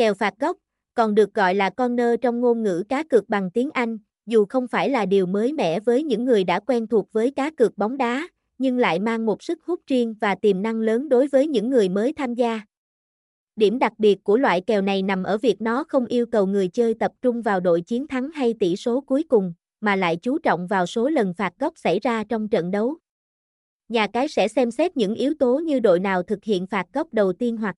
Kèo phạt góc, còn được gọi là corner trong ngôn ngữ cá cược bằng tiếng Anh, dù không phải là điều mới mẻ với những người đã quen thuộc với cá cược bóng đá, nhưng lại mang một sức hút riêng và tiềm năng lớn đối với những người mới tham gia. Điểm đặc biệt của loại kèo này nằm ở việc nó không yêu cầu người chơi tập trung vào đội chiến thắng hay tỷ số cuối cùng, mà lại chú trọng vào số lần phạt góc xảy ra trong trận đấu. Nhà cái sẽ xem xét những yếu tố như đội nào thực hiện phạt góc đầu tiên hoặc